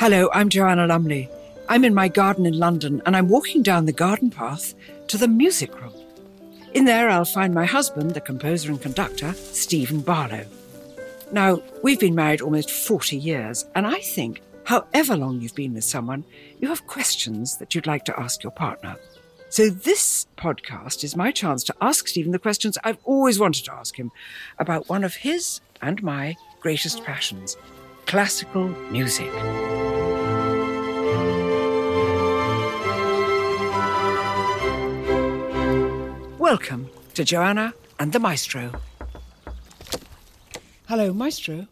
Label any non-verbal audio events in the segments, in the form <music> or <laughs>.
Hello, I'm Joanna Lumley. I'm in my garden in London and I'm walking down the garden path to the music room. In there, I'll find my husband, the composer and conductor, Stephen Barlow. Now, we've been married almost 40 years, and I think, however long you've been with someone, you have questions that you'd like to ask your partner. So, this podcast is my chance to ask Stephen the questions I've always wanted to ask him about one of his and my greatest passions classical music. Welcome to Joanna and the Maestro. Hello, Maestro.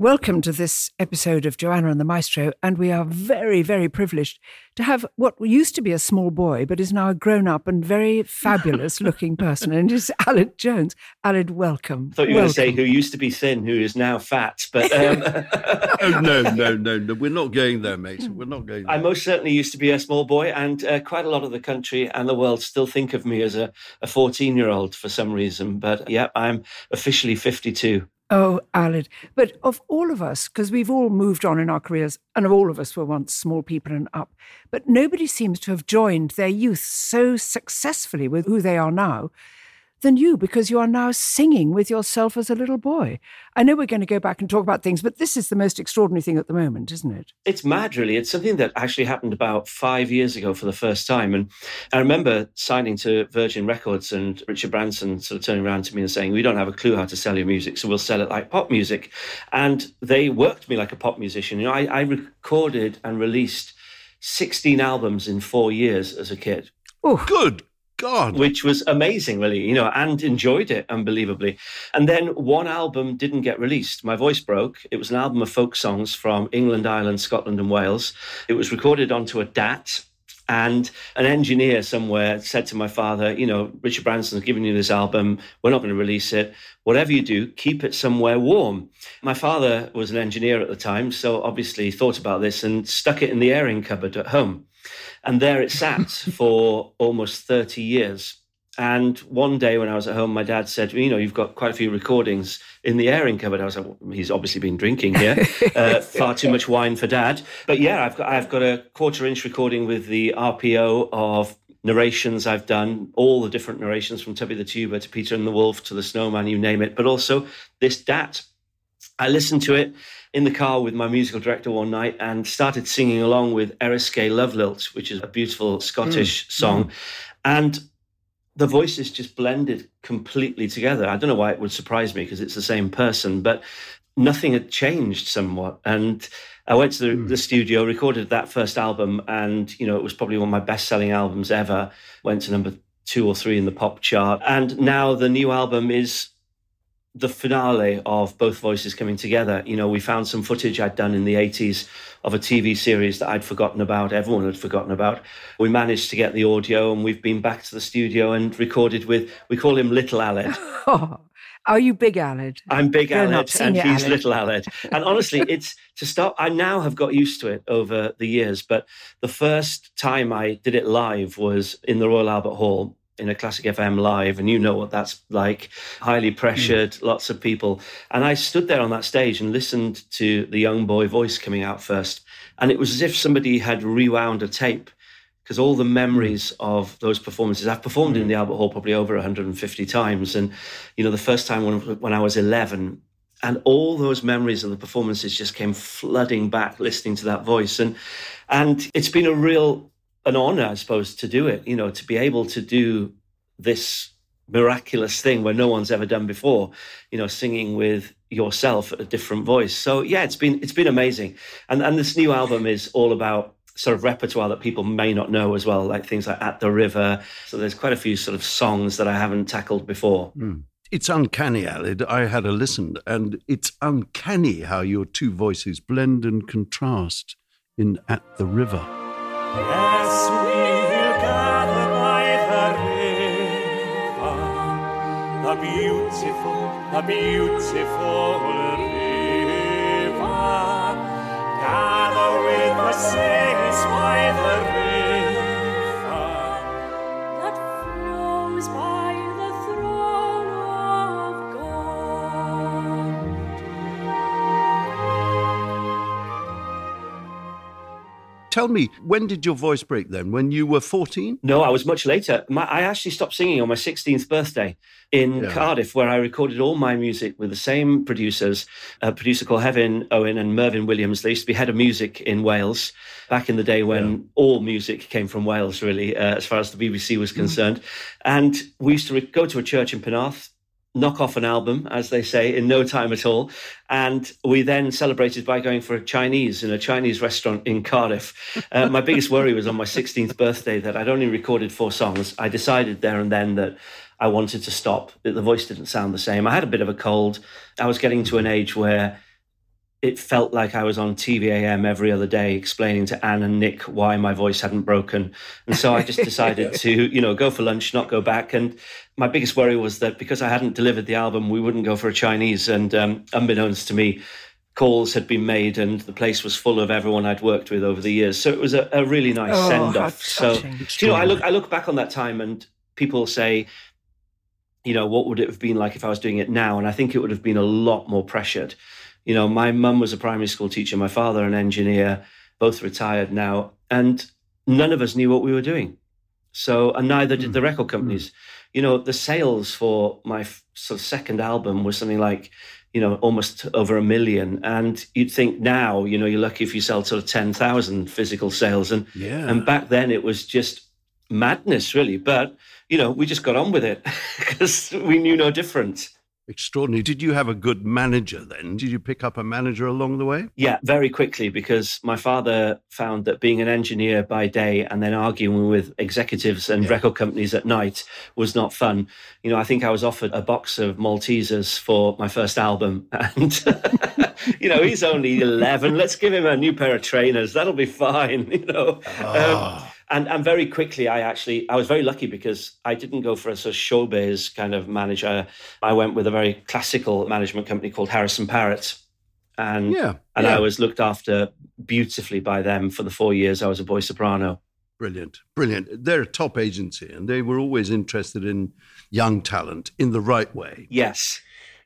Welcome to this episode of Joanna and the Maestro, and we are very, very privileged to have what used to be a small boy, but is now a grown up and very <laughs> fabulous looking person, and it's Aled Jones. Aled, welcome. I thought you were going to say who used to be thin, who is now fat, but. Um... <laughs> <laughs> oh, no, no, no, no. We're not going there, mate. We're not going there. I most certainly used to be a small boy, and uh, quite a lot of the country and the world still think of me as a 14 year old for some reason. But yeah, I'm officially 52. Oh, Aled. But of all of us, because we've all moved on in our careers, and all of us were once small people and up, but nobody seems to have joined their youth so successfully with who they are now than you because you are now singing with yourself as a little boy. I know we're going to go back and talk about things, but this is the most extraordinary thing at the moment, isn't it? It's mad, really. It's something that actually happened about five years ago for the first time. And I remember signing to Virgin Records and Richard Branson sort of turning around to me and saying, We don't have a clue how to sell your music, so we'll sell it like pop music. And they worked me like a pop musician. You know, I, I recorded and released 16 albums in four years as a kid. Oh, good God. Which was amazing, really, you know, and enjoyed it unbelievably. And then one album didn't get released. My voice broke. It was an album of folk songs from England, Ireland, Scotland, and Wales. It was recorded onto a DAT. And an engineer somewhere said to my father, you know, Richard Branson's giving you this album. We're not going to release it. Whatever you do, keep it somewhere warm. My father was an engineer at the time, so obviously thought about this and stuck it in the airing cupboard at home. And there it sat for almost 30 years. And one day when I was at home, my dad said, You know, you've got quite a few recordings in the airing cupboard. I was like, well, He's obviously been drinking here. <laughs> Uh, far too much wine for dad. But yeah, I've got, I've got a quarter inch recording with the RPO of narrations I've done, all the different narrations from Tubby the Tuba to Peter and the Wolf to the Snowman, you name it, but also this DAT. I listened to it in the car with my musical director one night and started singing along with Eriskay Love Lilt, which is a beautiful Scottish mm. song. Mm. And the voices just blended completely together. I don't know why it would surprise me because it's the same person, but nothing had changed somewhat. And I went to the, mm. the, studio, recorded that first album, and you know it was probably one of my best-selling albums ever. Went to number two or three in the pop chart, and now the new album is the finale of both voices coming together. You know, we found some footage I'd done in the 80s of a TV series that I'd forgotten about, everyone had forgotten about. We managed to get the audio and we've been back to the studio and recorded with, we call him Little Aled. <laughs> Are you Big Aled? I'm Big Aled and he's Aled. Little Aled. And honestly, <laughs> it's to start, I now have got used to it over the years, but the first time I did it live was in the Royal Albert Hall in a classic FM live, and you know what that's like highly pressured, mm. lots of people. And I stood there on that stage and listened to the young boy voice coming out first. And it was as if somebody had rewound a tape because all the memories of those performances, I've performed in the Albert Hall probably over 150 times. And, you know, the first time when, when I was 11, and all those memories of the performances just came flooding back listening to that voice. And, and it's been a real an honor, I suppose, to do it. You know, to be able to do this miraculous thing where no one's ever done before. You know, singing with yourself a different voice. So yeah, it's been it's been amazing. And and this new album is all about sort of repertoire that people may not know as well, like things like At the River. So there's quite a few sort of songs that I haven't tackled before. Mm. It's uncanny, Aled. I had a listen, and it's uncanny how your two voices blend and contrast in At the River. The beautiful river. Gather with the saints by the river. Tell me, when did your voice break then? When you were 14? No, I was much later. My, I actually stopped singing on my 16th birthday in Yeah. Cardiff, where I recorded all my music with the same producers, a producer called Hefin Owen and Mervyn Williams. They used to be head of music in Wales back in the day when all music came from Wales, really, uh, as far as the BBC was concerned. And we used to re- go to a church in Penarth, knock off an album, as they say, in no time at all. And we then celebrated by going for a Chinese in a Chinese restaurant in Cardiff. Uh, my biggest worry was on my 16th birthday that I'd only recorded four songs. I decided there and then that I wanted to stop, that the voice didn't sound the same. I had a bit of a cold. I was getting to an age where it felt like I was on TVAM every other day explaining to Anne and Nick why my voice hadn't broken. And so I just decided <laughs> to, you know, go for lunch, not go back. And my biggest worry was that because I hadn't delivered the album, we wouldn't go for a Chinese. And um, unbeknownst to me, calls had been made and the place was full of everyone I'd worked with over the years. So it was a, a really nice Oh, send off. So, you know, I look, I look back on that time and people say, you know, what would it have been like if I was doing it now? And I think it would have been a lot more pressured. You know, my mum was a primary school teacher, my father an engineer, both retired now, and none of us knew what we were doing. So, and neither did the hmm. record hmm. companies. You know, the sales for my sort of second album was something like, you know, almost over a million. And you'd think now, you know, you're lucky if you sell sort of 10,000 physical sales. And, Yeah. and back then it was just madness, really. But, you know, we just got on with it <laughs> because we knew no different. Extraordinary. Did you have a good manager then? Did you pick up a manager along the way? Yeah, very quickly because my father found that being an engineer by day and then arguing with executives and Yeah. record companies at night was not fun. You know, I think I was offered a box of Maltesers for my first album, <laughs> and you know, he's only eleven. Let's give him a new pair of trainers. That'll be fine. <laughs> You know. Um, and and very quickly, I actually I was very lucky because I didn't go for a sort of showbiz kind of manager. I went with a very classical management company called Harrison Parrott, and Yeah. and yeah. I was looked after beautifully by them for the four years I was a boy soprano. Brilliant, brilliant. They're a top agency and they were always interested in young talent in the right way. Yes.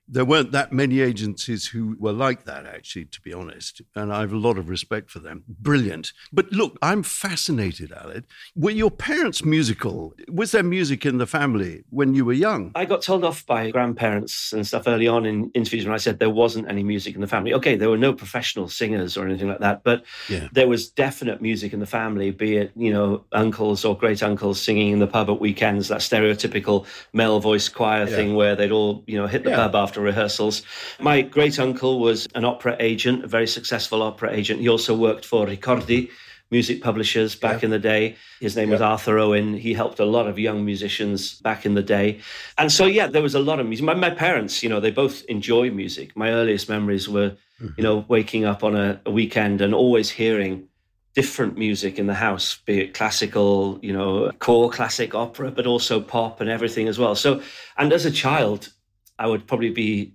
There weren't that many agencies who were like that, actually, to be honest. And I have a lot of respect for them. Brilliant. But look, I'm fascinated, Aled. Were your parents musical? Was there music in the family when you were young? I got told off by grandparents and stuff early on in interviews when I said there wasn't any music in the family. Okay, there were no professional singers or anything like that, but Yeah. there was definite music in the family, be it, you know, uncles or great uncles singing in the pub at weekends, that stereotypical male voice choir Yeah. thing where they'd all, you know, hit the Yeah. pub after rehearsals. My great uncle was an opera agent, a very successful opera agent. He also worked for Ricordi. Music publishers back in the day. His name was Arthur Owen. He helped a lot of young musicians back in the day. And so, yeah, there was a lot of music. My, my parents, you know, they both enjoy music. My earliest memories were, mm-hmm. you know, waking up on a, a weekend and always hearing different music in the house, be it classical, you know, core classic opera, but also pop and everything as well. So, and as a child, I would probably be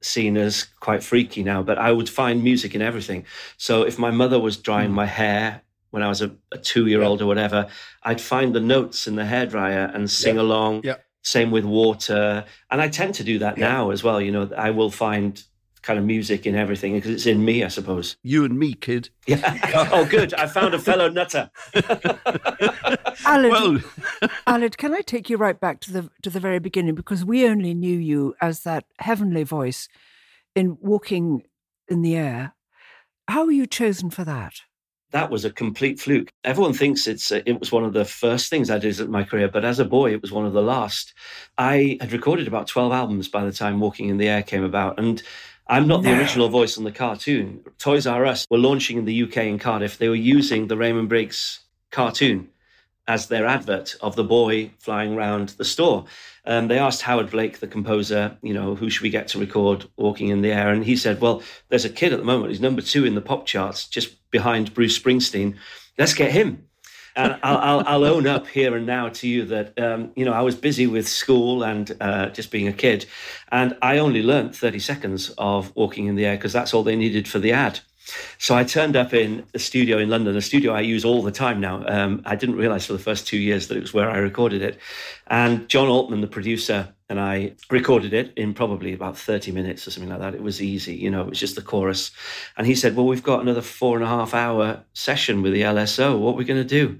seen as quite freaky now, but I would find music in everything. So if my mother was drying hmm. my hair when I was a, a two year old or whatever, I'd find the notes in the hairdryer and sing along. Yeah. Same with water. And I tend to do that now as well. You know, I will find kind of music and everything because it's in me, I suppose. You and me, kid. Yeah. <laughs> oh, good. I found a fellow nutter. <laughs> Aled, Well, <laughs> Aled, can I take you right back to the to the very beginning because we only knew you as that heavenly voice in walking in the air. How were you chosen for that? that was a complete fluke. Everyone thinks it's a, it was one of the first things I did in my career, but as a boy, it was one of the last. I had recorded about twelve albums by the time Walking in the Air came about, and I'm not the original voice on the cartoon. Toys R Us were launching in the UK in Cardiff. They were using the Raymond Briggs cartoon as their advert of the boy flying around the store. Um, they asked Howard Blake, the composer, you know, who should we get to record Walking in the Air? And he said, well, there's a kid at the moment. He's number two in the pop charts, just behind Bruce Springsteen. Let's get him. And I'll, I'll, I'll own up here and now to you that, um, you know, I was busy with school and uh, just being a kid. And I only learnt 30 seconds of Walking in the Air because that's all they needed for the ad. So I turned up in a studio in London, a studio I use all the time now. Um, I didn't realize for the first two years that it was where I recorded it. And John Altman, the producer, and I recorded it in probably about 30 minutes or something like that. It was easy, you know, it was just the chorus. And he said, Well, we've got another four and a half hour session with the LSO. What are we going to do?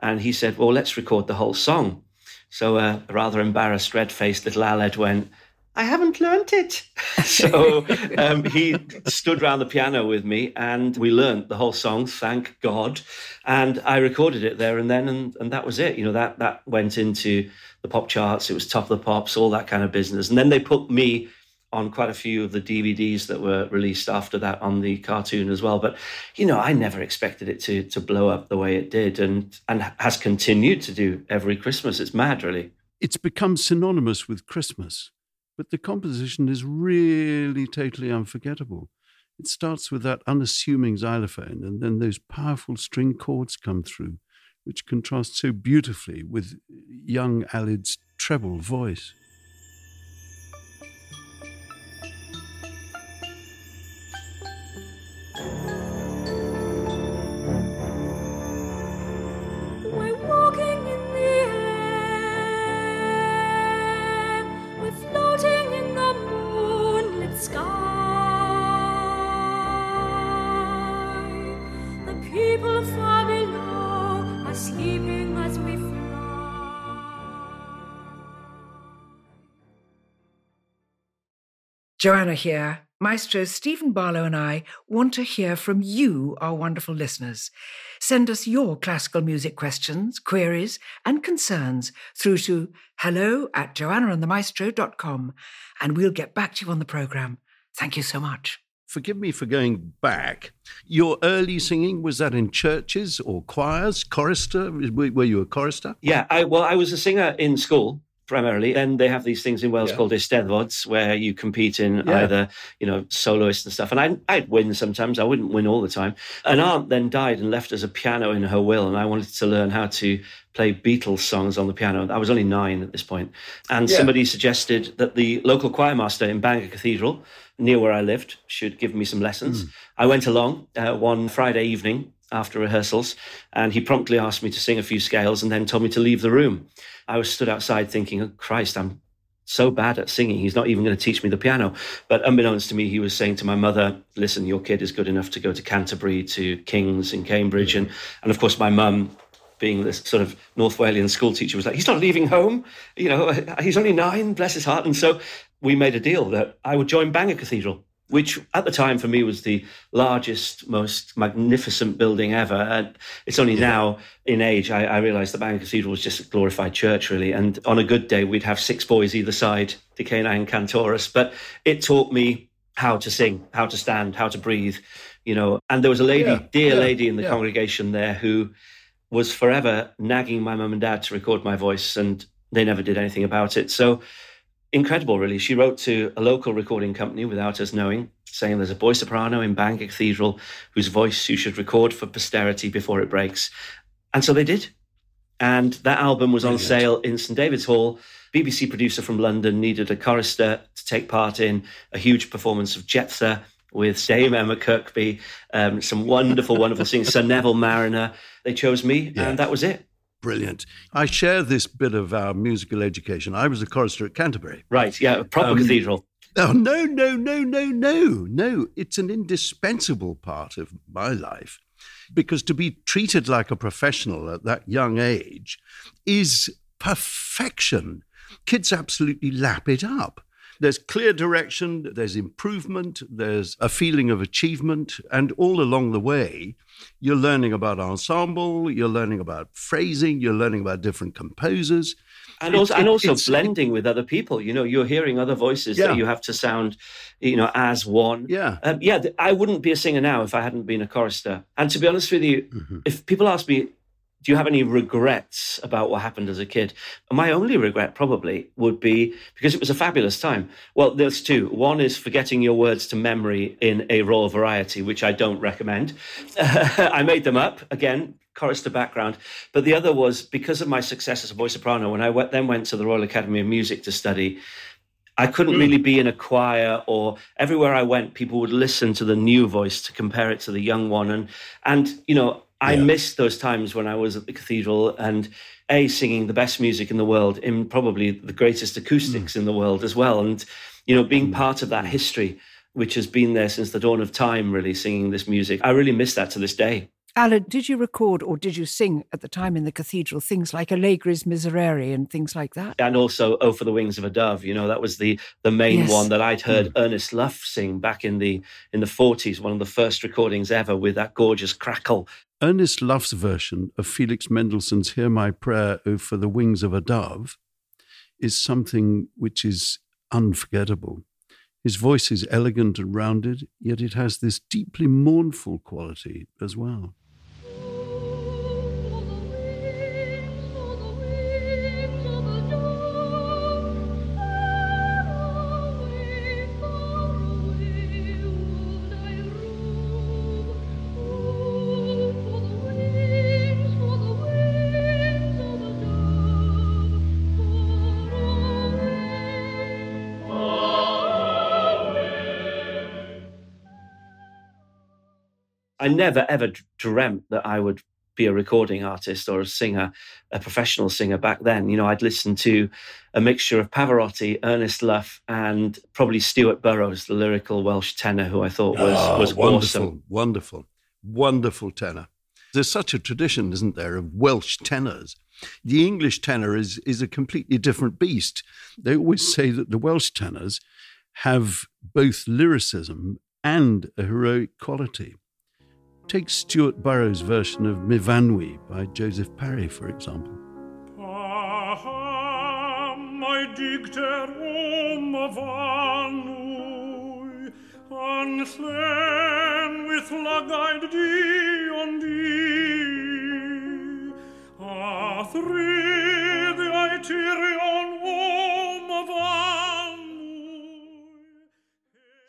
And he said, Well, let's record the whole song. So uh, a rather embarrassed, red faced little Aled went, I haven't learnt it. <laughs> <laughs> so um, he stood around the piano with me and we learnt the whole song, thank God. And I recorded it there and then, and, and that was it. You know, that, that went into the pop charts. It was top of the pops, all that kind of business. And then they put me on quite a few of the DVDs that were released after that on the cartoon as well. But you know, I never expected it to to blow up the way it did, and and has continued to do every Christmas. It's mad, really. It's become synonymous with Christmas, but the composition is really totally unforgettable. It starts with that unassuming xylophone, and then those powerful string chords come through, which contrast so beautifully with young Aled's treble voice. Joanna here. Maestro Stephen Barlow and I want to hear from you, our wonderful listeners. Send us your classical music questions, queries, and concerns through to hello at joannaandthemaestro.com and we'll get back to you on the programme. Thank you so much. Forgive me for going back. Your early singing was that in churches or choirs, chorister? Were were you a chorister? Yeah, I, well, I was a singer in school primarily. Then they have these things in Wales Yeah. called Eisteddfods, where you compete in Yeah. either, you know, soloists and stuff. And I, I'd win sometimes. I wouldn't win all the time. An aunt then died and left us a piano in her will, and I wanted to learn how to play Beatles songs on the piano. I was only nine at this point, and Yeah. somebody suggested that the local choir master in Bangor Cathedral, near where I lived, should give me some lessons. I went along uh, one Friday evening after rehearsals, and he promptly asked me to sing a few scales and then told me to leave the room. I was stood outside thinking, oh, Christ, I'm so bad at singing. He's not even going to teach me the piano. But unbeknownst to me, he was saying to my mother, listen, your kid is good enough to go to Canterbury, to King's in Cambridge. And, and of course, my mum, being this sort of North Walian school teacher, was like, he's not leaving home. You know, <laughs> he's only nine, bless his heart. And so we made a deal that I would join Bangor Cathedral. Which at the time for me was the largest, most magnificent building ever. And it's only now in age I, I realised the Bangor Cathedral was just a glorified church, really. And on a good day, we'd have six boys either side, Decani and Cantoris. But it taught me how to sing, how to stand, how to breathe, you know. And there was a lady, Yeah, dear yeah, lady in the yeah. congregation there who was forever nagging my mum and dad to record my voice, and they never did anything about it. So incredible, really. She wrote to a local recording company without us knowing, saying there's a boy soprano in Bangor Cathedral whose voice you should record for posterity before it breaks. And so they did. And that album was on Brilliant. sale in St David's Hall. BBC producer from London needed a chorister to take part in a huge performance of Jephthah with Dame Emma Kirkby, um, some wonderful, wonderful singers, Sir Neville Marriner. They chose me, and that was it. Brilliant. I share this bit of our musical education. I was a chorister at Canterbury. Right, yeah, a proper Um, cathedral. Oh, no, no, no, no, no, no. It's an indispensable part of my life because to be treated like a professional at that young age is perfection. Kids absolutely lap it up. There's clear direction, there's improvement, there's a feeling of achievement, and all along the way, you're learning about ensemble, you're learning about phrasing, you're learning about different composers. and also and also blending with other people. You know, you're hearing other voices Yeah. that you have to sound, you know, as one. Yeah. Um, yeah, I wouldn't be a singer now if I hadn't been a chorister. And to be honest with you, Mhm. if people ask me, do you have any regrets about what happened as a kid? My only regret probably would be because it was a fabulous time. Well, there's two. One is forgetting your words to memory in a Royal Variety, which I don't recommend. <laughs> I made them up again, chorister background. But the other was because of my success as a voice soprano. When I went, then went to the Royal Academy of Music to study, I couldn't hmm. really be in a choir or everywhere I went, people would listen to the new voice to compare it to the young one. And, and you know, I Yeah. missed those times when I was at the cathedral and A, singing the best music in the world in probably the greatest acoustics mm. in the world as well. And, you know, being mm. part of that history, which has been there since the dawn of time, really singing this music, I really miss that to this day. Aled, did you record or did you sing at the time in the cathedral things like Allegri's Miserere and things like that? and also "Oh for the Wings of a Dove." You know, that was the the main Yes. one that I'd heard mm. Ernest Lough sing back in the in the forties. One of the first recordings ever with that gorgeous crackle. Ernest Lough's version of Felix Mendelssohn's Hear My Prayer, O for the Wings of a Dove, is something which is unforgettable. His voice is elegant and rounded, yet it has this deeply mournful quality as well. I never ever dreamt that I would be a recording artist or a singer, a professional singer back then. You know, I'd listen to a mixture of Pavarotti, Ernest Lough, and probably Stuart Burrows, the lyrical Welsh tenor, who I thought was Ah, was wonderful, awesome. wonderful, wonderful tenor. There's such a tradition, isn't there, of Welsh tenors. The English tenor is, is a completely different beast. They always say that the Welsh tenors have both lyricism and a heroic quality. Take Stuart Burrows' version of Myfanwy by Joseph Parry, for example. Paham mai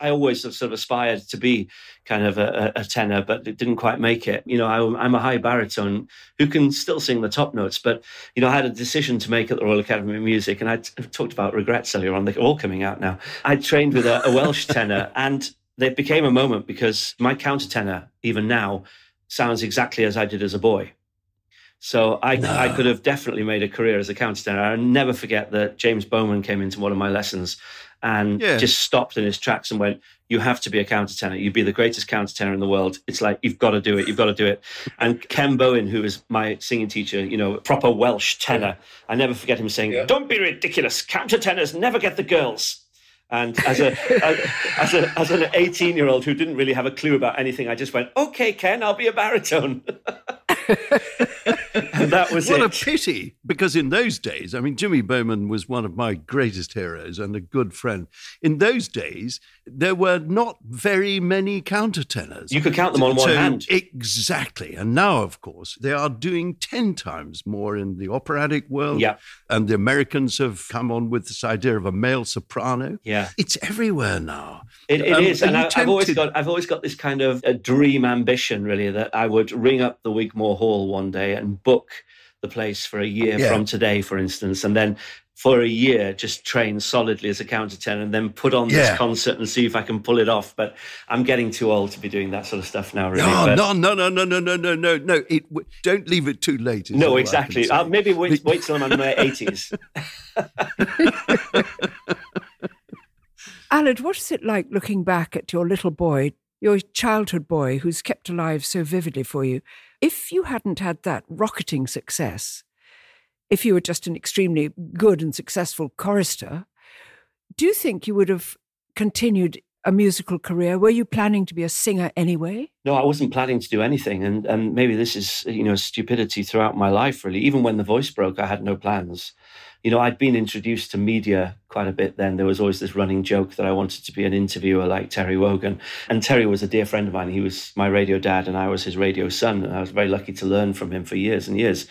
I always have sort of aspired to be kind of a, a tenor, but it didn't quite make it. You know, I, I'm a high baritone who can still sing the top notes, but you know, I had a decision to make at the Royal Academy of Music, and I t- talked about regrets earlier on. They're all coming out now. I trained with a, a Welsh <laughs> tenor, and there became a moment because my countertenor, even now, sounds exactly as I did as a boy. So I, I could have definitely made a career as a countertenor. I'll never forget that James Bowman came into one of my lessons and Yeah. just stopped in his tracks and went, "You have to be a countertenor. You'd be the greatest countertenor in the world. It's like you've got to do it. You've got to do it." And Ken Bowen, who was my singing teacher, you know, proper Welsh tenor, I never forget him saying, "Don't be ridiculous. Countertenors never get the girls." And as a <laughs> as, as a as an eighteen year old who didn't really have a clue about anything, I just went, "Okay, Ken, I'll be a baritone." <laughs> and that was What it. a pity, because in those days, I mean, Jimmy Bowman was one of my greatest heroes and a good friend. In those days, there were not very many countertenors. You could count them on one hand. Exactly. And now, of course, they are doing 10 times more in the operatic world. Yeah. And the Americans have come on with this idea of a male soprano. Yeah. It's everywhere now. It, it Um, is, and you I, I've always got I've always got this kind of a dream ambition, really, that I would ring up the Wigmore Hall one day and book the place for a year Yeah. from today, for instance, and then for a year just train solidly as a countertenor, and then put on Yeah. this concert and see if I can pull it off. But I'm getting too old to be doing that sort of stuff now, really. No, but- no, no, no, no, no, no, no, no, no. It, w- don't leave it too late. no, exactly. say. I'll maybe wait, wait till I'm in my 80s. Aled, what is it like looking back at your little boy, your childhood boy who's kept alive so vividly for you? If you hadn't had that rocketing success, if you were just an extremely good and successful chorister, do you think you would have continued a musical career? Were you planning to be a singer anyway? No, I wasn't planning to do anything, and and maybe this is you know stupidity throughout my life. Really, even when the voice broke, I had no plans. You know, I'd been introduced to media quite a bit. Then there was always this running joke that I wanted to be an interviewer like Terry Wogan, and Terry was a dear friend of mine. He was my radio dad, and I was his radio son. And I was very lucky to learn from him for years and years.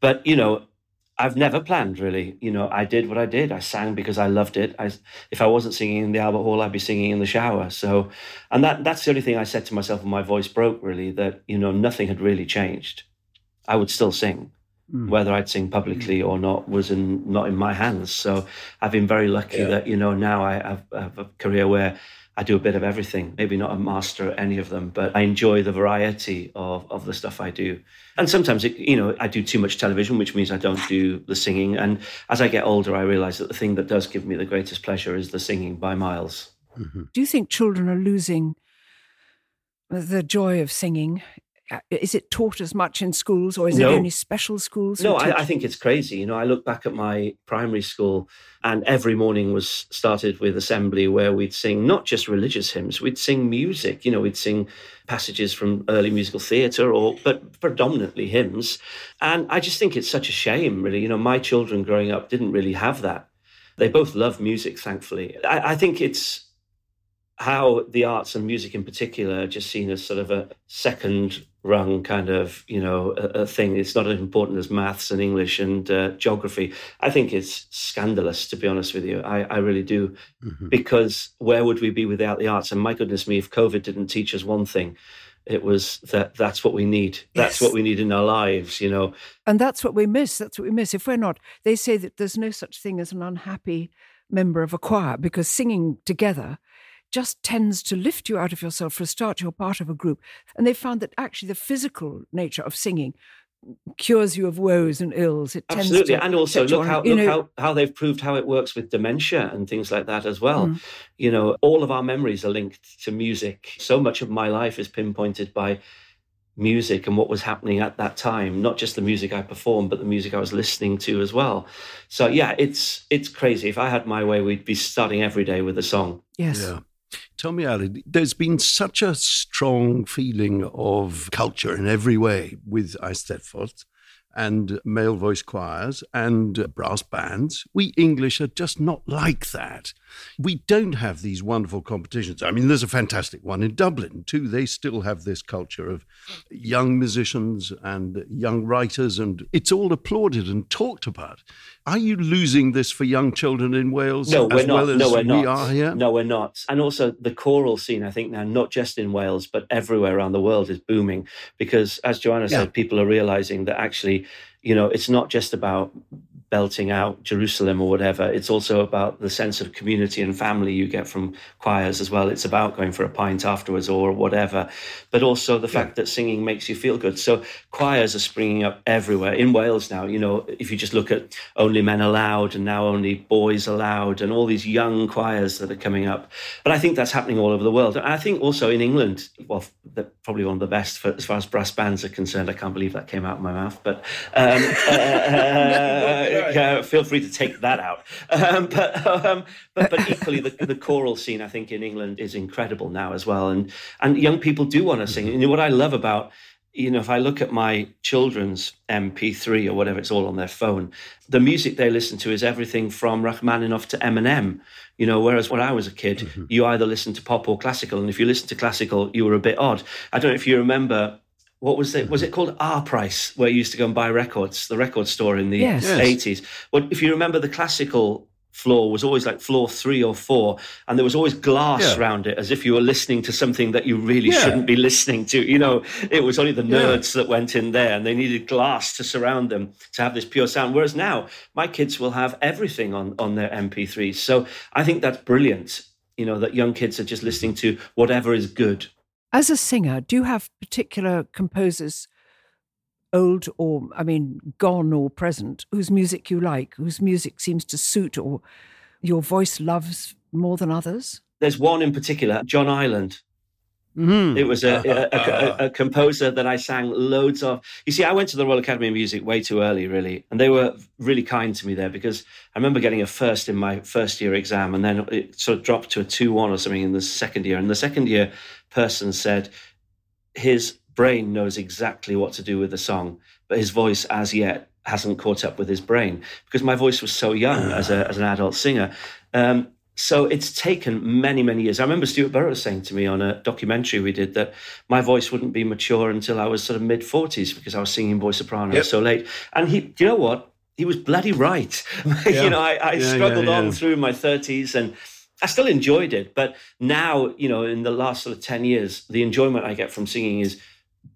But you know, I've never planned really. You know, I did what I did. I sang because I loved it. I, if I wasn't singing in the Albert Hall, I'd be singing in the shower. So, and that that's the only thing I said to myself when my voice broke. Really, that you know nothing had really changed. I would still sing. Hmm. whether I'd sing publicly or not was in not in my hands. So I've been very lucky Yeah. that you know now I have, I have a career where I do a bit of everything. Maybe not a master at any of them, but I enjoy the variety of of the stuff I do. And sometimes it, you know I do too much television, which means I don't do the singing. And as I get older, I realise that the thing that does give me the greatest pleasure is the singing by miles. Mm-hmm. Do you think children are losing the joy of singing? Uh, Is it taught as much in schools, or is No. it only special schools? No, I, I think it's crazy. You know, I look back at my primary school, and every morning was started with assembly where we'd sing not just religious hymns, we'd sing music. You know, we'd sing passages from early musical theatre, or but predominantly hymns. And I just think it's such a shame, really. You know, my children growing up didn't really have that. They both love music, thankfully. I, I think it's how the arts and music in particular are just seen as sort of a second rung kind of you know a, a thing. It's not as important as maths and english and uh, geography. I think it's scandalous to be honest with you. I, I really do. Because where would we be without the arts? And my goodness me if covid didn't teach us one thing it was that that's what we need. That's Yes. what we need in our lives you know? And that's what we miss. That's what we miss. If we're not, they say that there's no such thing as an unhappy member of a choir because singing together just tends to lift you out of yourself. For a start, you're part of a group. And they found that actually the physical nature of singing cures you of woes and ills. It tends Absolutely, to and also look on- how look know, how, how they've proved how it works with dementia and things like that as well. Mm. You know, all of our memories are linked to music. So much of my life is pinpointed by music and what was happening at that time. Not just the music I performed, but the music I was listening to as well. So yeah, it's it's crazy. If I had my way, we'd be starting every day with a song. yes. Yeah. Tell me, Ali, there's been such a strong feeling of culture in every way with Eisteddfod and male voice choirs and brass bands. We English are just not like that. We don't have these wonderful competitions. I mean, there's a fantastic one in Dublin, too. They still have this culture of young musicians and young writers, and it's all applauded and talked about. Are you losing this for young children in Wales No, we're not. well no, we're we are here? No, we're not. And also, the choral scene, I think now, not just in Wales, but everywhere around the world, is booming because, as Joanna Yeah. said, people are realizing that actually, you know, it's not just about belting out Jerusalem or whatever. It's also about the sense of community and family you get from choirs as well. It's about going for a pint afterwards or whatever, but also the fact that singing makes you feel good. So choirs are springing up everywhere in Wales now. You know, if you just look at Only Men Allowed and now Only Boys Allowed and all these young choirs that are coming up. But I think that's happening all over the world. And I think also in England, well, they're probably one of the best for, as far as brass bands are concerned. I can't believe that came out of my mouth, but um, <laughs> uh, yeah, feel free to take that out. Um, but, um, but but equally, the, the choral scene I think in England is incredible now as well, and and young people do want to sing. And what I love about you know, if I look at my children's MP3 or whatever, it's all on their phone. The music they listen to is everything from Rachmaninoff to Eminem. You know, whereas when I was a kid, you either listened to pop or classical, and if you listened to classical, you were a bit odd. I don't know if you remember. What was it? Was it called Our Price, where you used to go and buy records, the record store in the Yes. Yes. 80s? Well, if you remember, the classical floor was always like floor three or four, and there was always glass Yeah. around it, as if you were listening to something that you really Yeah. shouldn't be listening to. You know, it was only the Yeah. nerds that went in there, and they needed glass to surround them to have this pure sound. Whereas now, my kids will have everything on on their MP3s. So I think that's brilliant. You know, that young kids are just listening to whatever is good. As a singer, do you have particular composers, old or, I mean, gone or present, whose music you like, whose music seems to suit or your voice loves more than others? There's one in particular, John Ireland. Mhm. It was a, a, a, <laughs> a, composer that I sang loads of. You see, I went to the Royal Academy of Music way too early, really, and they were really kind to me there because I remember getting a first in my first year exam, and then it sort of dropped to a two-one or something in the second year. And the second year person said his brain knows exactly what to do with the song, but his voice, as yet, hasn't caught up with his brain because my voice was so young as a as an adult singer. Um, so it's taken many, many years. I remember Stuart Burrows saying to me on a documentary we did that my voice wouldn't be mature until I was sort of mid 40s because I was singing boy soprano Yep. so late. And he, do you know what? He was bloody right. <laughs> Yeah. you know, I, I Yeah, struggled yeah, on through my 30s and I still enjoyed it. But now, you know, in the last sort of 10 years, the enjoyment I get from singing is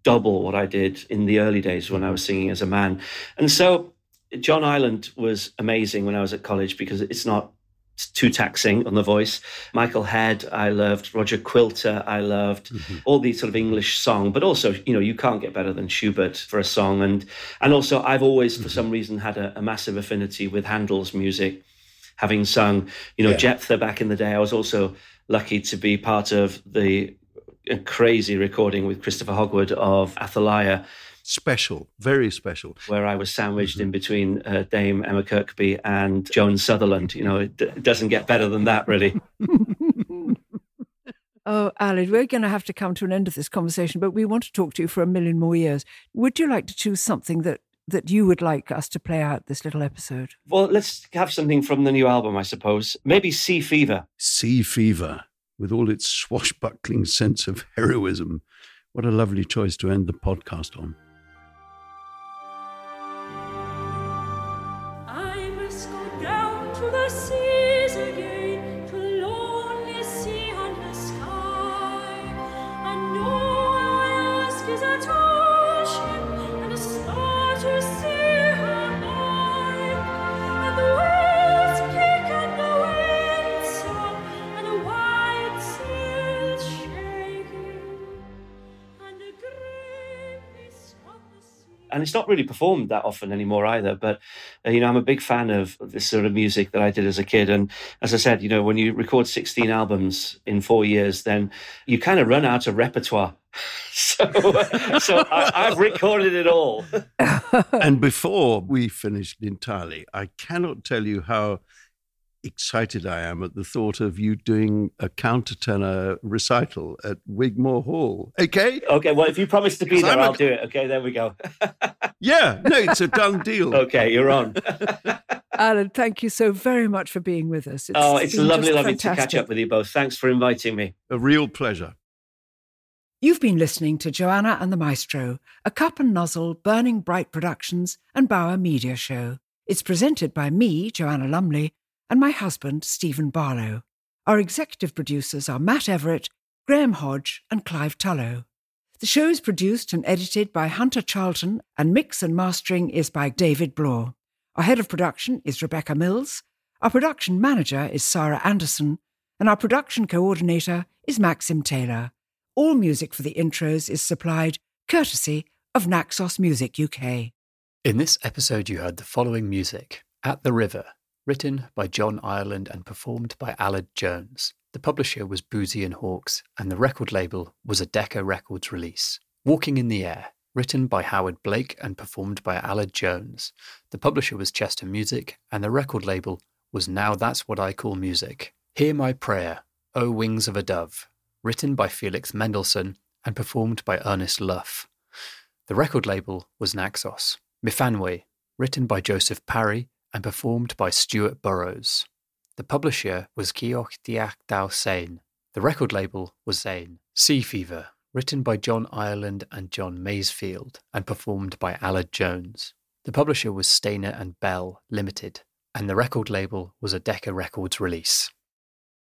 double what I did in the early days when I was mm-hmm. singing as a man. And so John Ireland was amazing when I was at college because it's not too taxing on the voice. Michael Head, I loved. Roger Quilter, I loved. Mm-hmm. All these sort of English song, but also, you know, you can't get better than Schubert for a song. And and also, I've always, mm-hmm. for some reason, had a, a, massive affinity with Handel's music. Having sung, you know, yeah. Jephthah back in the day, I was also lucky to be part of the crazy recording with Christopher Hogwood of Athaliah special, very special. Where I was sandwiched mm-hmm. in between uh, Dame Emma Kirkby and Joan Sutherland. You know, it, d- doesn't get better than that, really. <laughs> Oh, Aled, we're going to have to come to an end of this conversation, but we want to talk to you for a million more years. Would you like to choose something that that you would like us to play out this little episode? Well, let's have something from the new album, I suppose. Maybe Sea Fever. Sea Fever, with all its swashbuckling sense of heroism. What a lovely choice to end the podcast on. And it's not really performed that often anymore either. But Uh, you know, I'm a big fan of this sort of music that I did as a kid. And as I said, you know, when you record 16 albums in four years, then you kind of run out of repertoire. <laughs> so, uh, so I, have recorded it all. <laughs> and before we finished entirely, I cannot tell you how excited I am at the thought of you doing a countertenor recital at Wigmore Hall. Okay? Okay, well, if you promise to be there, i I'll do it. Okay, there we go. <laughs> yeah, no, it's a done deal. okay, you're on. <laughs> Aled, thank you so very much for being with us. It's oh, it's lovely, lovely fantastic. to catch up with you both. Thanks for inviting me. A real pleasure. You've been listening to Joanna and the Maestro, a cup and nozzle Burning Bright Productions and Bauer Media show. It's presented by me, Joanna Lumley, and my husband, Stephen Barlow. Our executive producers are Matt Everett, Graham Hodge, and Clive Tullow. The show is produced and edited by Hunter Charlton, and mix and mastering is by David Bloor. Our head of production is Rebecca Mills. Our production manager is Sarah Anderson, and our production coordinator is Maxim Taylor. All music for the intros is supplied courtesy of Naxos Music UK. In this episode, you heard the following music At the River written by John Ireland and performed by Aled Jones. The publisher was Boosey and Hawkes, and the record label was a Decca Records release. Walking in the Air, written by Howard Blake and performed by Aled Jones. The publisher was Chester Music, and the record label was Now That's What I Call Music. Hear My Prayer, O Wings of a Dove, written by Felix Mendelssohn and performed by Ernest Lough. The record label was Naxos. Myfanwy, written by Joseph Parry and performed by Stuart Burrows. The publisher was Keoch Diach Dao Sain. The record label was Zane. Sea Fever, written by John Ireland and John Masefield, and performed by Aled Jones. The publisher was Stainer and Bell Limited, and the record label was a Decca Records release.